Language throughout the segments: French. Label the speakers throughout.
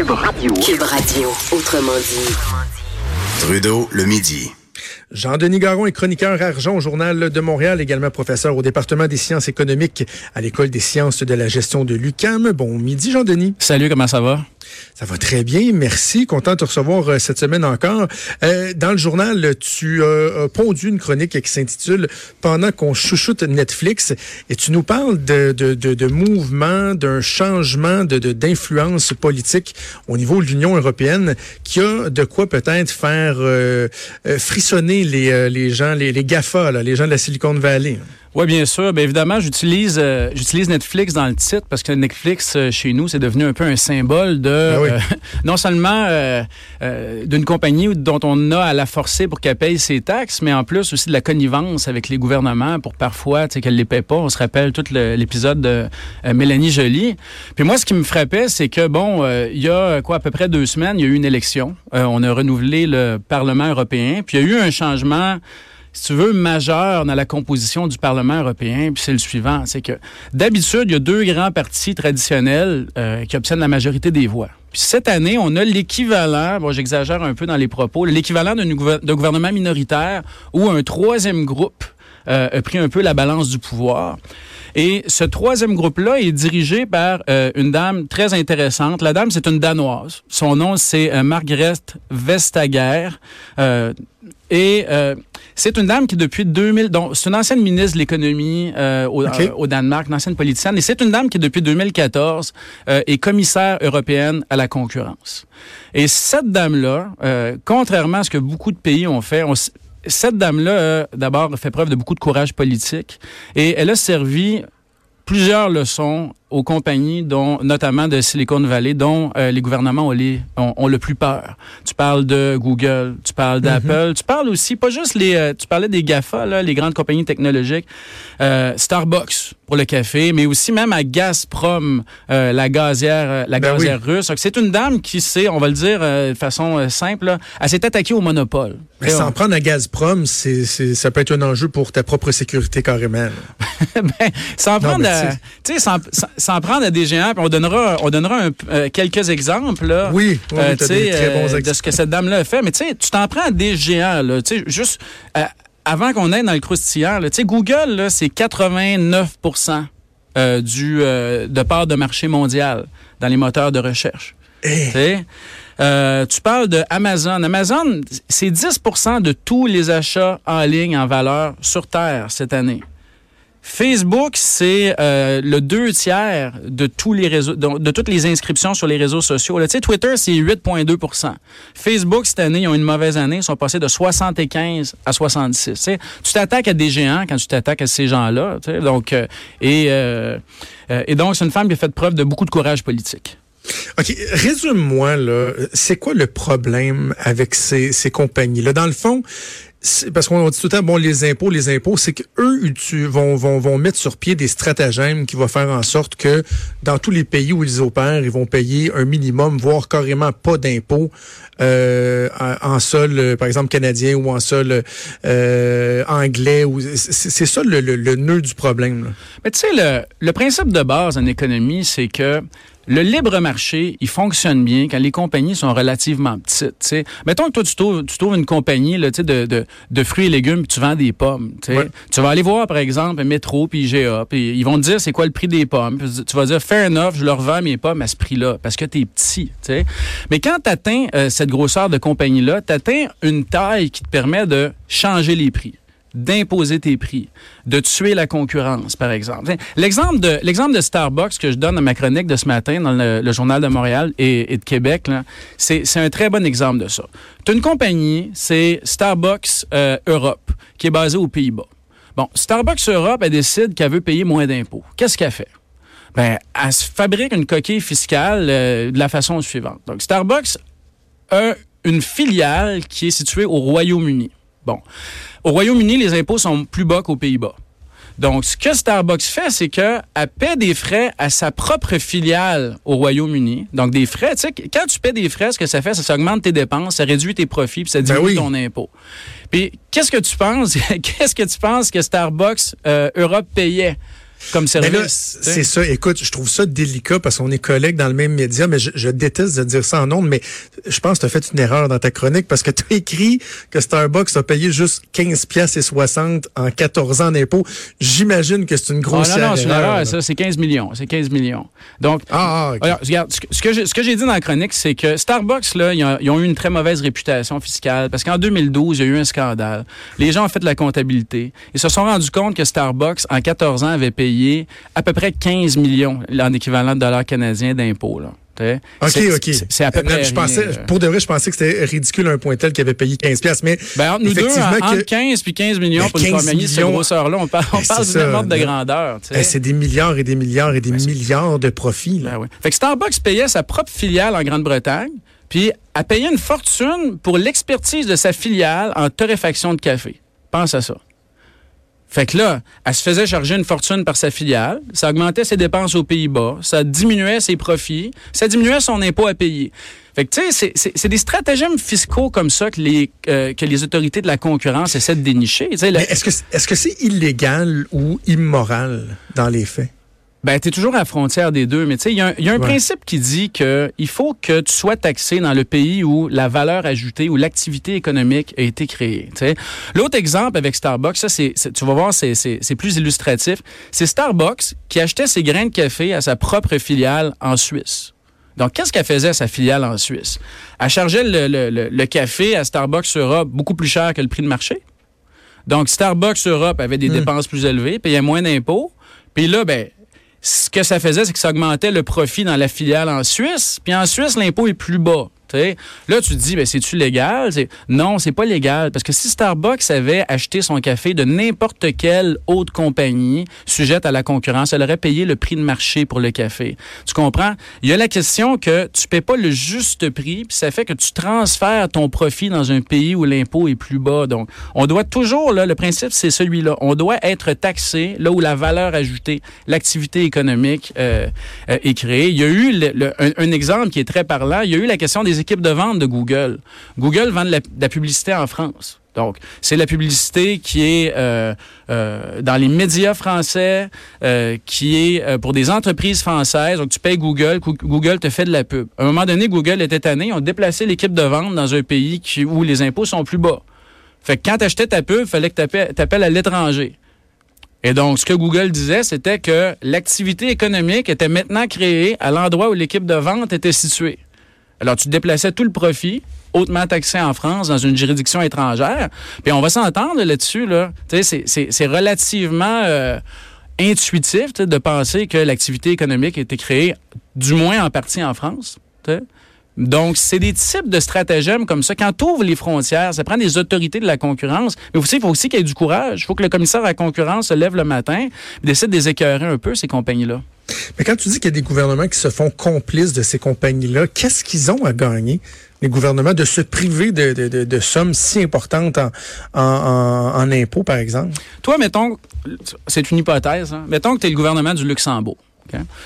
Speaker 1: Cube Radio. Cube Radio, autrement dit.
Speaker 2: Trudeau, le midi.
Speaker 3: Jean-Denis Garon est chroniqueur argent au Journal de Montréal, également professeur au département des sciences économiques à l'École des sciences de la gestion de l'UCAM. Bon midi, Jean-Denis.
Speaker 4: Salut, comment ça va?
Speaker 3: Ça va très bien, merci. Content de te recevoir euh, cette semaine encore. Euh, dans le journal, tu as pondu une chronique qui s'intitule Pendant qu'on chouchoute Netflix et tu nous parles de, de, mouvement, d'un changement d'influence politique au niveau de l'Union européenne qui a de quoi peut-être faire euh, frissonner les, les gens, les, GAFA, les gens de la Silicon Valley.
Speaker 4: Oui, bien sûr. Bien évidemment, j'utilise euh, j'utilise Netflix dans le titre parce que Netflix euh, chez nous, c'est devenu un peu un symbole de
Speaker 3: Ben oui.
Speaker 4: euh, non seulement d'une compagnie dont on a à la forcer pour qu'elle paye ses taxes, mais en plus aussi de la connivence avec les gouvernements pour parfois qu'elle les paie pas. On se rappelle tout l'épisode de Mélanie Joly. Puis moi, ce qui me frappait, c'est que bon, il y a quoi à peu près deux semaines, il y a eu une élection. On a renouvelé le Parlement européen. Puis il y a eu un changement si tu veux, majeur dans la composition du Parlement européen, puis c'est le suivant, c'est que d'habitude, il y a deux grands partis traditionnels euh, qui obtiennent la majorité des voix. Cette année, on a l'équivalent, bon, j'exagère un peu dans les propos, l'équivalent d'un gouvernement minoritaire où un troisième groupe euh, a pris un peu la balance du pouvoir. Et ce troisième groupe-là est dirigé par euh, une dame très intéressante. La dame, c'est une Danoise. Son nom, c'est euh, Margrethe Vestager. Euh, et euh, c'est une dame qui, depuis 2000, donc c'est une ancienne ministre de l'économie euh, au, euh, au Danemark, une ancienne politicienne, et c'est une dame qui, depuis 2014, euh, est commissaire européenne à la concurrence. Et cette dame-là, euh, contrairement à ce que beaucoup de pays ont fait, on cette dame-là, euh, d'abord, fait preuve de beaucoup de courage politique, et elle a servi plusieurs leçons aux compagnies, dont notamment de Silicon Valley, dont euh, les gouvernements ont, les, ont, ont le plus peur. Tu parles de Google, tu parles d'Apple, tu parles aussi, pas juste les... euh, tu parlais des GAFA, là, les grandes compagnies technologiques, euh, Starbucks pour le café, mais aussi même à Gazprom, la gazière, la
Speaker 3: Ben
Speaker 4: gazière russe. C'est une dame qui s'est, on va le dire de façon simple, là, elle s'est attaquée au monopole.
Speaker 3: Mais s'en prendre à Gazprom, c'est, ça peut être un enjeu pour ta propre sécurité carrément.
Speaker 4: ben, s'en prendre
Speaker 3: tu sais,
Speaker 4: s'en- prendre à des géants, puis on donnera, on donnera un- euh, quelques exemples, là.
Speaker 3: Oui, oui,
Speaker 4: euh,
Speaker 3: des très bons
Speaker 4: euh,
Speaker 3: exemples.
Speaker 4: de ce que cette dame-là a fait. Mais tu sais, tu t'en prends à des géants, là. Juste, avant qu'on aille dans le croustillant, là, Google, là, c'est 89 euh, du, de part de marché mondial dans les moteurs de recherche.
Speaker 3: Eh,
Speaker 4: euh, tu parles de Amazon. Amazon, c'est 10% de tous les achats en ligne en valeur sur Terre cette année. Facebook, c'est euh, le deux tiers de tous les réseaux, de, toutes les inscriptions sur les réseaux sociaux. Twitter, c'est 8,2% Facebook, cette année, ils ont une mauvaise année. Ils sont passés de 75 à 66. Tu tu t'attaques à des géants quand tu t'attaques à ces gens-là. Donc, euh, et, euh, et donc, c'est une femme qui a fait preuve de beaucoup de courage politique.
Speaker 3: OK, résume-moi, là, c'est quoi le problème avec ces, compagnies-là? Dans le fond, parce qu'on dit tout le temps, bon, les impôts, les impôts, c'est qu'eux vont, vont, vont mettre sur pied des stratagèmes qui vont faire en sorte que dans tous les pays où ils opèrent, ils vont payer un minimum, voire carrément pas d'impôts euh, en, sol, euh, par exemple, canadien ou en sol euh, anglais. C'est ça le, le, le nœud du problème. là.
Speaker 4: Mais tu sais, le, le principe de base en économie, c'est que le libre marché, il fonctionne bien quand les compagnies sont relativement petites. tu sais. Mettons que toi, tu trouves, tu trouves une compagnie là, tu sais, de, de, de fruits et légumes, puis tu vends des pommes. tu sais.
Speaker 3: Ouais.
Speaker 4: Tu vas aller voir, par exemple, Métro puis IGA, puis ils vont te dire c'est quoi le prix des pommes. Tu vas dire, fair enough, je leur vends mes pommes à ce prix-là, parce que tu es petit. tu sais. Mais quand tu atteins cette grosseur de compagnie-là, tu atteins une taille qui te permet de changer les prix d'imposer tes prix, de tuer la concurrence, par exemple. L'exemple de, Starbucks que je donne dans ma chronique de ce matin dans le, Journal de Montréal et, de Québec, c'est, un très bon exemple de ça. Tu une compagnie, c'est Starbucks euh, Europe, qui est basée aux Pays-Bas. Bon, Starbucks Europe, elle décide qu'elle veut payer moins d'impôts. Qu'est-ce qu'elle fait? Ben, elle se fabrique une coquille fiscale euh, de la façon suivante. Donc, Starbucks a une filiale qui est située au Royaume-Uni. Bon. Au Royaume-Uni, les impôts sont plus bas qu'aux Pays-Bas. Donc, ce que Starbucks fait, c'est qu'elle paie des frais à sa propre filiale au Royaume-Uni. Donc, des frais, tu sais, quand tu paies des frais, ce que ça fait, c'est que ça augmente tes dépenses, ça réduit tes profits, puis ça diminue
Speaker 3: oui.
Speaker 4: ton impôt. Puis, qu'est-ce que tu penses? qu'est-ce que tu penses que Starbucks euh, Europe payait? Comme service.
Speaker 3: c'est ça. Écoute, je trouve ça délicat parce qu'on est collègues dans le même média, mais je, je déteste de dire ça en ondes, mais je pense que tu as fait une erreur dans ta chronique parce que tu as écrit que Starbucks a payé juste 15 pièces et 60 en 14 ans d'impôts. J'imagine que c'est une
Speaker 4: Ah,
Speaker 3: grosse
Speaker 4: non, non, c'est une erreur, ça, c'est 15 millions. C'est 15 millions. Donc,
Speaker 3: Ah, ah.
Speaker 4: Alors, regarde, ce que- ce que j'ai dit dans la chronique, c'est que Starbucks, là, ils ont, ils ont eu une très mauvaise réputation fiscale parce qu'en 2012, il y a eu un scandale. Les gens ont fait de la comptabilité. Ils se sont rendus compte que Starbucks, en 14 ans, avait payé à peu près 15 millions en équivalent de dollars canadiens d'impôts. là.
Speaker 3: OK, OK.
Speaker 4: c'est- C'est à peu
Speaker 3: Non,
Speaker 4: près.
Speaker 3: je pensais,
Speaker 4: rien, là.
Speaker 3: pour de vrai, je pensais que c'était ridicule un point tel qu'il avait payé 15 pièces, mais
Speaker 4: Ben, entre nous deux,
Speaker 3: effectivement
Speaker 4: en-
Speaker 3: que-
Speaker 4: entre 15 puis 15 millions
Speaker 3: Ben,
Speaker 4: pour une
Speaker 3: 15
Speaker 4: compagnie de
Speaker 3: millions.
Speaker 4: grosseur-là, on parle, on
Speaker 3: Ben,
Speaker 4: parle
Speaker 3: c'est
Speaker 4: du même
Speaker 3: ça,
Speaker 4: ordre de
Speaker 3: là.
Speaker 4: grandeur.
Speaker 3: eh, c'est des milliards et des milliards et des milliards de profits. là.
Speaker 4: Ben oui. Fait que Starbucks payait sa propre filiale en Grande-Bretagne, puis a payé une fortune pour l'expertise de sa filiale en torréfaction de café. Pense à ça. Fait que là, elle se faisait charger une fortune par sa filiale, ça augmentait ses dépenses aux Pays-Bas, ça diminuait ses profits, ça diminuait son impôt à payer. Fait que, tu sais, c'est- des stratagèmes fiscaux comme ça que les, euh, que les autorités de la concurrence essaient de dénicher.
Speaker 3: Que est-ce que c'est illégal ou immoral dans les faits?
Speaker 4: Ben, tu es toujours à la frontière des deux, mais tu sais, il y a un, y a un
Speaker 3: Ouais.
Speaker 4: principe qui dit que il faut que tu sois taxé dans le pays où la valeur ajoutée, où l'activité économique a été créée. tu sais. L'autre exemple avec Starbucks, ça, c'est, tu vas voir, c'est, c'est, c'est plus illustratif. C'est Starbucks qui achetait ses grains de café à sa propre filiale en Suisse. Donc, qu'est-ce qu'elle faisait, sa filiale en Suisse? Elle chargeait le, le- le- le café à Starbucks Europe beaucoup plus cher que le prix de marché. Donc, Starbucks Europe avait des dépenses plus élevées, payait moins d'impôts. Puis là, ben, ce que ça faisait, c'est que ça augmentait le profit dans la filiale en Suisse. Puis en Suisse, l'impôt est plus bas. Là, tu te dis, ben, c'est-tu légal? Non, c'est pas légal. Parce que si Starbucks avait acheté son café de n'importe quelle autre compagnie sujette à la concurrence, elle aurait payé le prix de marché pour le café. Tu comprends? Il y a la question que tu paies pas le juste prix, puis ça fait que tu transfères ton profit dans un pays où l'impôt est plus bas. Donc, on doit toujours, là, le principe, c'est celui-là. On doit être taxé là où la valeur ajoutée, l'activité économique euh, euh, est créée. Il y a eu un, un exemple qui est très parlant. Il y a eu la question des équipes de vente de Google. Google vend de la, publicité en France. Donc, c'est la publicité qui est euh, euh, dans les médias français, euh, qui est pour des entreprises françaises. Donc, tu payes Google, Goo- Google te fait de la pub. À un moment donné, Google était tanné, ils ont déplacé l'équipe de vente dans un pays où les impôts sont plus bas. Fait que quand tu achetais ta pub, il fallait que tu appelles à l'étranger. Et donc, ce que Google disait, c'était que l'activité économique était maintenant créée à l'endroit où l'équipe de vente était située. Alors, tu déplaçais tout le profit, hautement taxé en France, dans une juridiction étrangère. Puis on va s'entendre là-dessus, là. C'est- relativement euh, intuitif de penser que l'activité économique a été créée, du moins en partie en France. Donc, c'est des types de stratagèmes comme ça. Quand tu ouvres les frontières, ça prend des autorités de la concurrence. Mais aussi, il faut aussi qu'il y ait du courage. Il faut que le commissaire à la concurrence se lève le matin et décide de les un peu, ces compagnies-là.
Speaker 3: Mais quand tu dis qu'il y a des gouvernements qui se font complices de ces compagnies-là, qu'est-ce qu'ils ont à gagner, les gouvernements, de se priver de, de- de- de sommes si importantes en, en, en- en impôts, par exemple?
Speaker 4: Toi, mettons, c'est une hypothèse, hein? mettons que tu es le gouvernement du Luxembourg.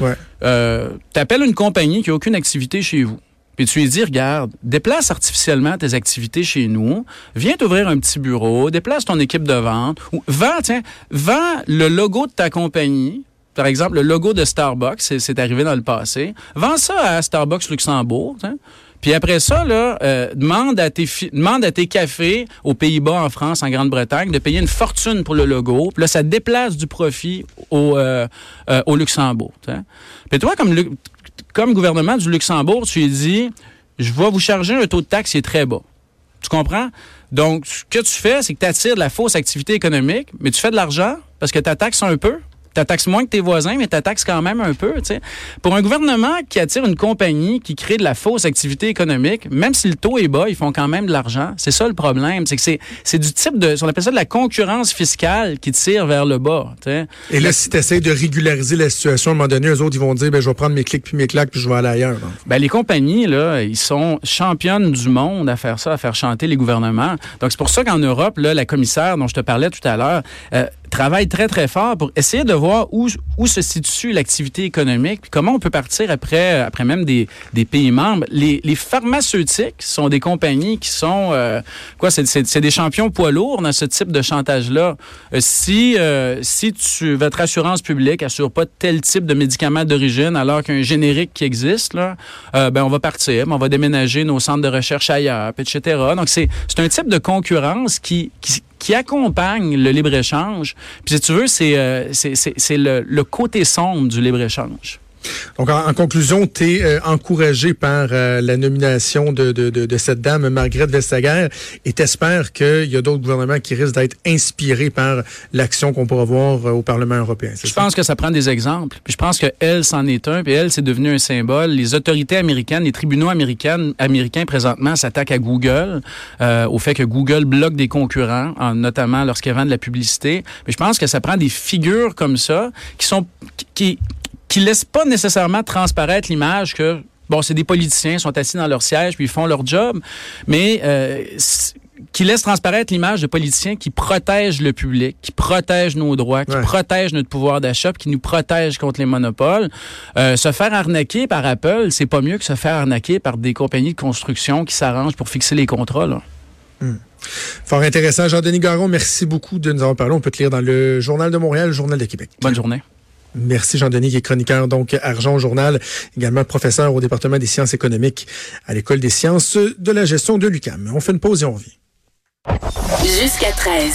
Speaker 3: Ouais.
Speaker 4: Euh, tu appelles une compagnie qui n'a aucune activité chez vous. Puis tu lui dis, regarde, déplace artificiellement tes activités chez nous, viens t'ouvrir un petit bureau, déplace ton équipe de vente, ou vends, tiens, vends le logo de ta compagnie, par exemple, le logo de Starbucks, c'est- arrivé dans le passé, vends ça à Starbucks Luxembourg. Puis après ça, là, euh, demande, à tes à tes cafés aux Pays-Bas, en France, en Grande-Bretagne, de payer une fortune pour le logo. Puis là, ça déplace du profit au, euh, euh, au Luxembourg. Puis toi, comme, comme gouvernement du Luxembourg, tu lui dis, je vais vous charger un taux de taxe qui est très bas. Tu comprends? Donc, ce que tu fais, c'est que tu attires de la fausse activité économique, mais tu fais de l'argent parce que tu taxes un peu. Tu taxes moins que tes voisins, mais tu taxes quand même un peu. tu sais. Pour un gouvernement qui attire une compagnie qui crée de la fausse activité économique, même si le taux est bas, ils font quand même de l'argent. C'est ça le problème. C'est que c'est, du type de. On appelle ça de la concurrence fiscale qui tire vers le bas. tu sais.
Speaker 3: Et là, si tu essaies de régulariser la situation, à un moment donné, eux autres, ils vont dire, ben, je vais prendre mes clics puis mes claques puis je vais aller ailleurs.
Speaker 4: Ben, les compagnies, là, ils sont championnes du monde à faire ça, à faire chanter les gouvernements. Donc, c'est pour ça qu'en Europe, là, la commissaire dont je te parlais tout à l'heure, euh, travaille très, très fort pour essayer de voir où, où se situe l'activité économique, puis comment on peut partir après, après même des, des pays membres. Les, les pharmaceutiques sont des compagnies qui sont, euh, quoi, c'est des champions poids lourds dans ce type de chantage-là. Euh, si, euh, si tu, votre assurance publique assure pas tel type de médicament d'origine alors qu'un générique qui existe, là, ben on va partir, on va déménager nos centres de recherche ailleurs, etc. Donc, c'est un type de concurrence qui, qui, qui accompagne le libre-échange. Puis si tu veux, c'est euh, le, le côté sombre du libre-échange.
Speaker 3: Donc, en, conclusion, tu es euh, encouragé par euh, la nomination de, de, de, cette dame, Margrethe Vestager, et t'espères qu'il y a d'autres gouvernements qui risquent d'être inspirés par l'action qu'on pourra voir euh, au Parlement européen.
Speaker 4: Je pense que ça prend des exemples. Puis je pense qu'elle, c'en est un, puis elle, c'est devenu un symbole. Les autorités américaines, les tribunaux américains, américains présentement s'attaquent à Google, au fait que Google bloque des concurrents, notamment lorsqu'ils vendent de la publicité. Mais je pense que ça prend des figures comme ça qui sont qui, qui laissent pas nécessairement transparaître l'image que bon, c'est des politiciens, sont assis dans leur siège puis ils font leur job, mais euh, qui laissent transparaître l'image de politiciens qui protègent le public, qui protègent nos droits, qui protègent notre pouvoir d'achat, qui nous protègent contre les monopoles. Euh, se faire arnaquer par Apple, c'est pas mieux que se faire arnaquer par des compagnies de construction qui s'arrangent pour fixer les contrats. Là.
Speaker 3: Hmm. Fort intéressant. Jean-Denis Garon, merci beaucoup de nous avoir parlé. On peut te lire dans le Journal de Montréal, le Journal de Québec.
Speaker 4: Bonne journée.
Speaker 3: Merci Jean-Denis, qui est chroniqueur donc Argent Journal, également professeur au département des sciences économiques à l'École des sciences de la gestion de l'UCAM. On fait une pause et on revient.
Speaker 1: Jusqu'à 13.